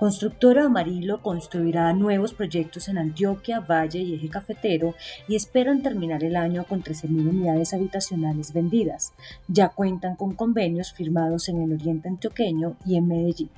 Constructora Amarillo construirá nuevos proyectos en Antioquia, Valle y Eje Cafetero y esperan terminar el año con 13.000 unidades habitacionales vendidas. Ya cuentan con convenios firmados en el oriente antioqueño y en Medellín.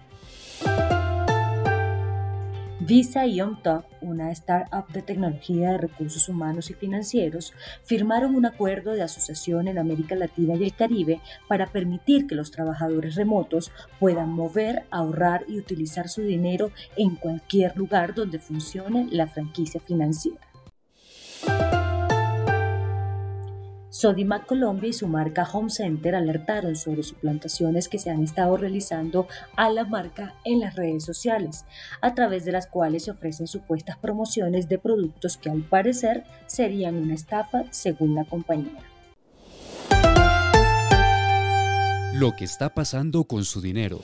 Visa y OnTop, una startup de tecnología de recursos humanos y financieros, firmaron un acuerdo de asociación en América Latina y el Caribe para permitir que los trabajadores remotos puedan mover, ahorrar y utilizar su dinero en cualquier lugar donde funcione la franquicia financiera. Sodimac Colombia y su marca Home Center alertaron sobre suplantaciones que se han estado realizando a la marca en las redes sociales, a través de las cuales se ofrecen supuestas promociones de productos que al parecer serían una estafa según la compañía. Lo que está pasando con su dinero.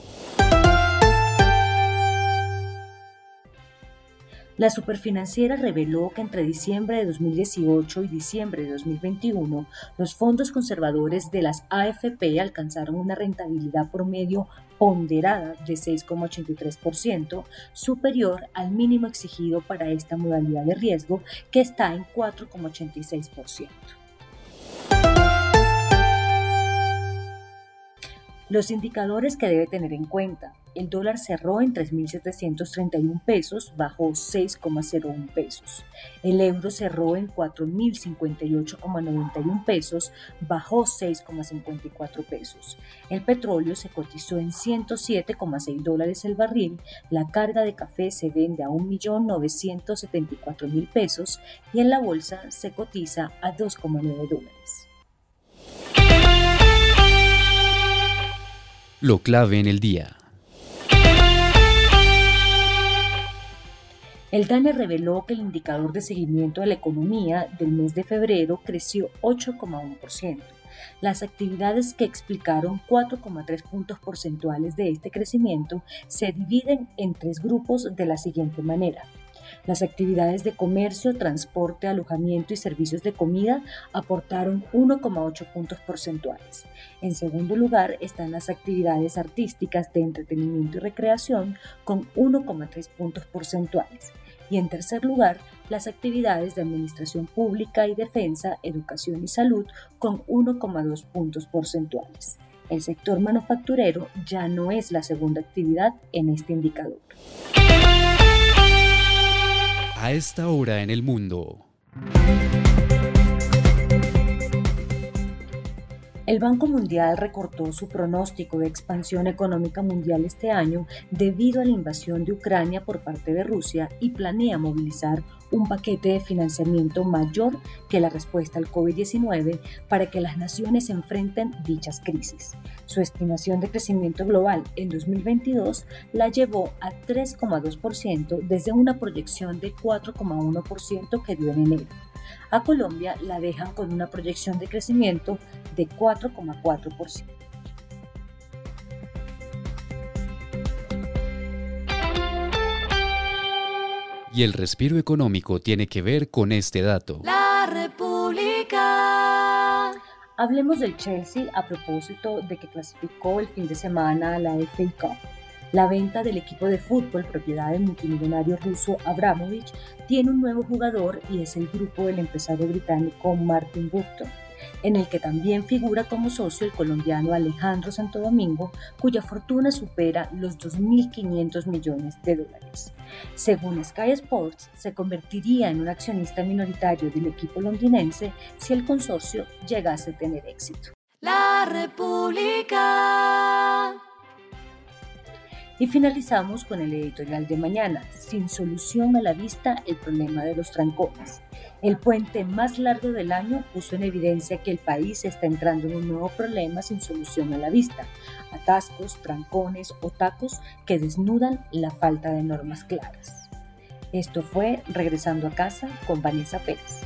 La superfinanciera reveló que entre diciembre de 2018 y diciembre de 2021, los fondos conservadores de las AFP alcanzaron una rentabilidad promedio ponderada de 6,83%, superior al mínimo exigido para esta modalidad de riesgo, que está en 4,86%. Los indicadores que debe tener en cuenta. El dólar cerró en 3.731 pesos, bajó 6,01 pesos. El euro cerró en 4.058,91 pesos, bajó 6,54 pesos. El petróleo se cotizó en 107,6 dólares el barril. La carga de café se vende a 1.974.000 pesos y en la bolsa se cotiza a 2,9 dólares. Lo clave en el día. El DANE reveló que el indicador de seguimiento de la economía del mes de febrero creció 8,1%. Las actividades que explicaron 4,3 puntos porcentuales de este crecimiento se dividen en tres grupos de la siguiente manera. Las actividades de comercio, transporte, alojamiento y servicios de comida aportaron 1,8 puntos porcentuales. En segundo lugar están las actividades artísticas de entretenimiento y recreación con 1,3 puntos porcentuales. Y en tercer lugar, las actividades de administración pública y defensa, educación y salud con 1,2 puntos porcentuales. El sector manufacturero ya no es la segunda actividad en este indicador a esta hora en el mundo. El Banco Mundial recortó su pronóstico de expansión económica mundial este año debido a la invasión de Ucrania por parte de Rusia y planea movilizar un paquete de financiamiento mayor que la respuesta al COVID-19 para que las naciones enfrenten dichas crisis. Su estimación de crecimiento global en 2022 la llevó a 3,2% desde una proyección de 4,1% que dio en enero. A Colombia la dejan con una proyección de crecimiento de 4,4%. Y el respiro económico tiene que ver con este dato. La República. Hablemos del Chelsea a propósito de que clasificó el fin de semana a la FA Cup. La venta del equipo de fútbol propiedad del multimillonario ruso Abramovich tiene un nuevo jugador y es el grupo del empresario británico Martin Button en el que también figura como socio el colombiano Alejandro Santo Domingo, cuya fortuna supera los 2.500 millones de dólares. Según Sky Sports, se convertiría en un accionista minoritario del equipo londinense si el consorcio llegase a tener éxito. La República. Y finalizamos con el editorial de mañana, sin solución a la vista el problema de los trancones. El puente más largo del año puso en evidencia que el país está entrando en un nuevo problema sin solución a la vista, atascos, trancones o tacos que desnudan la falta de normas claras. Esto fue Regresando a casa con Vanessa Pérez.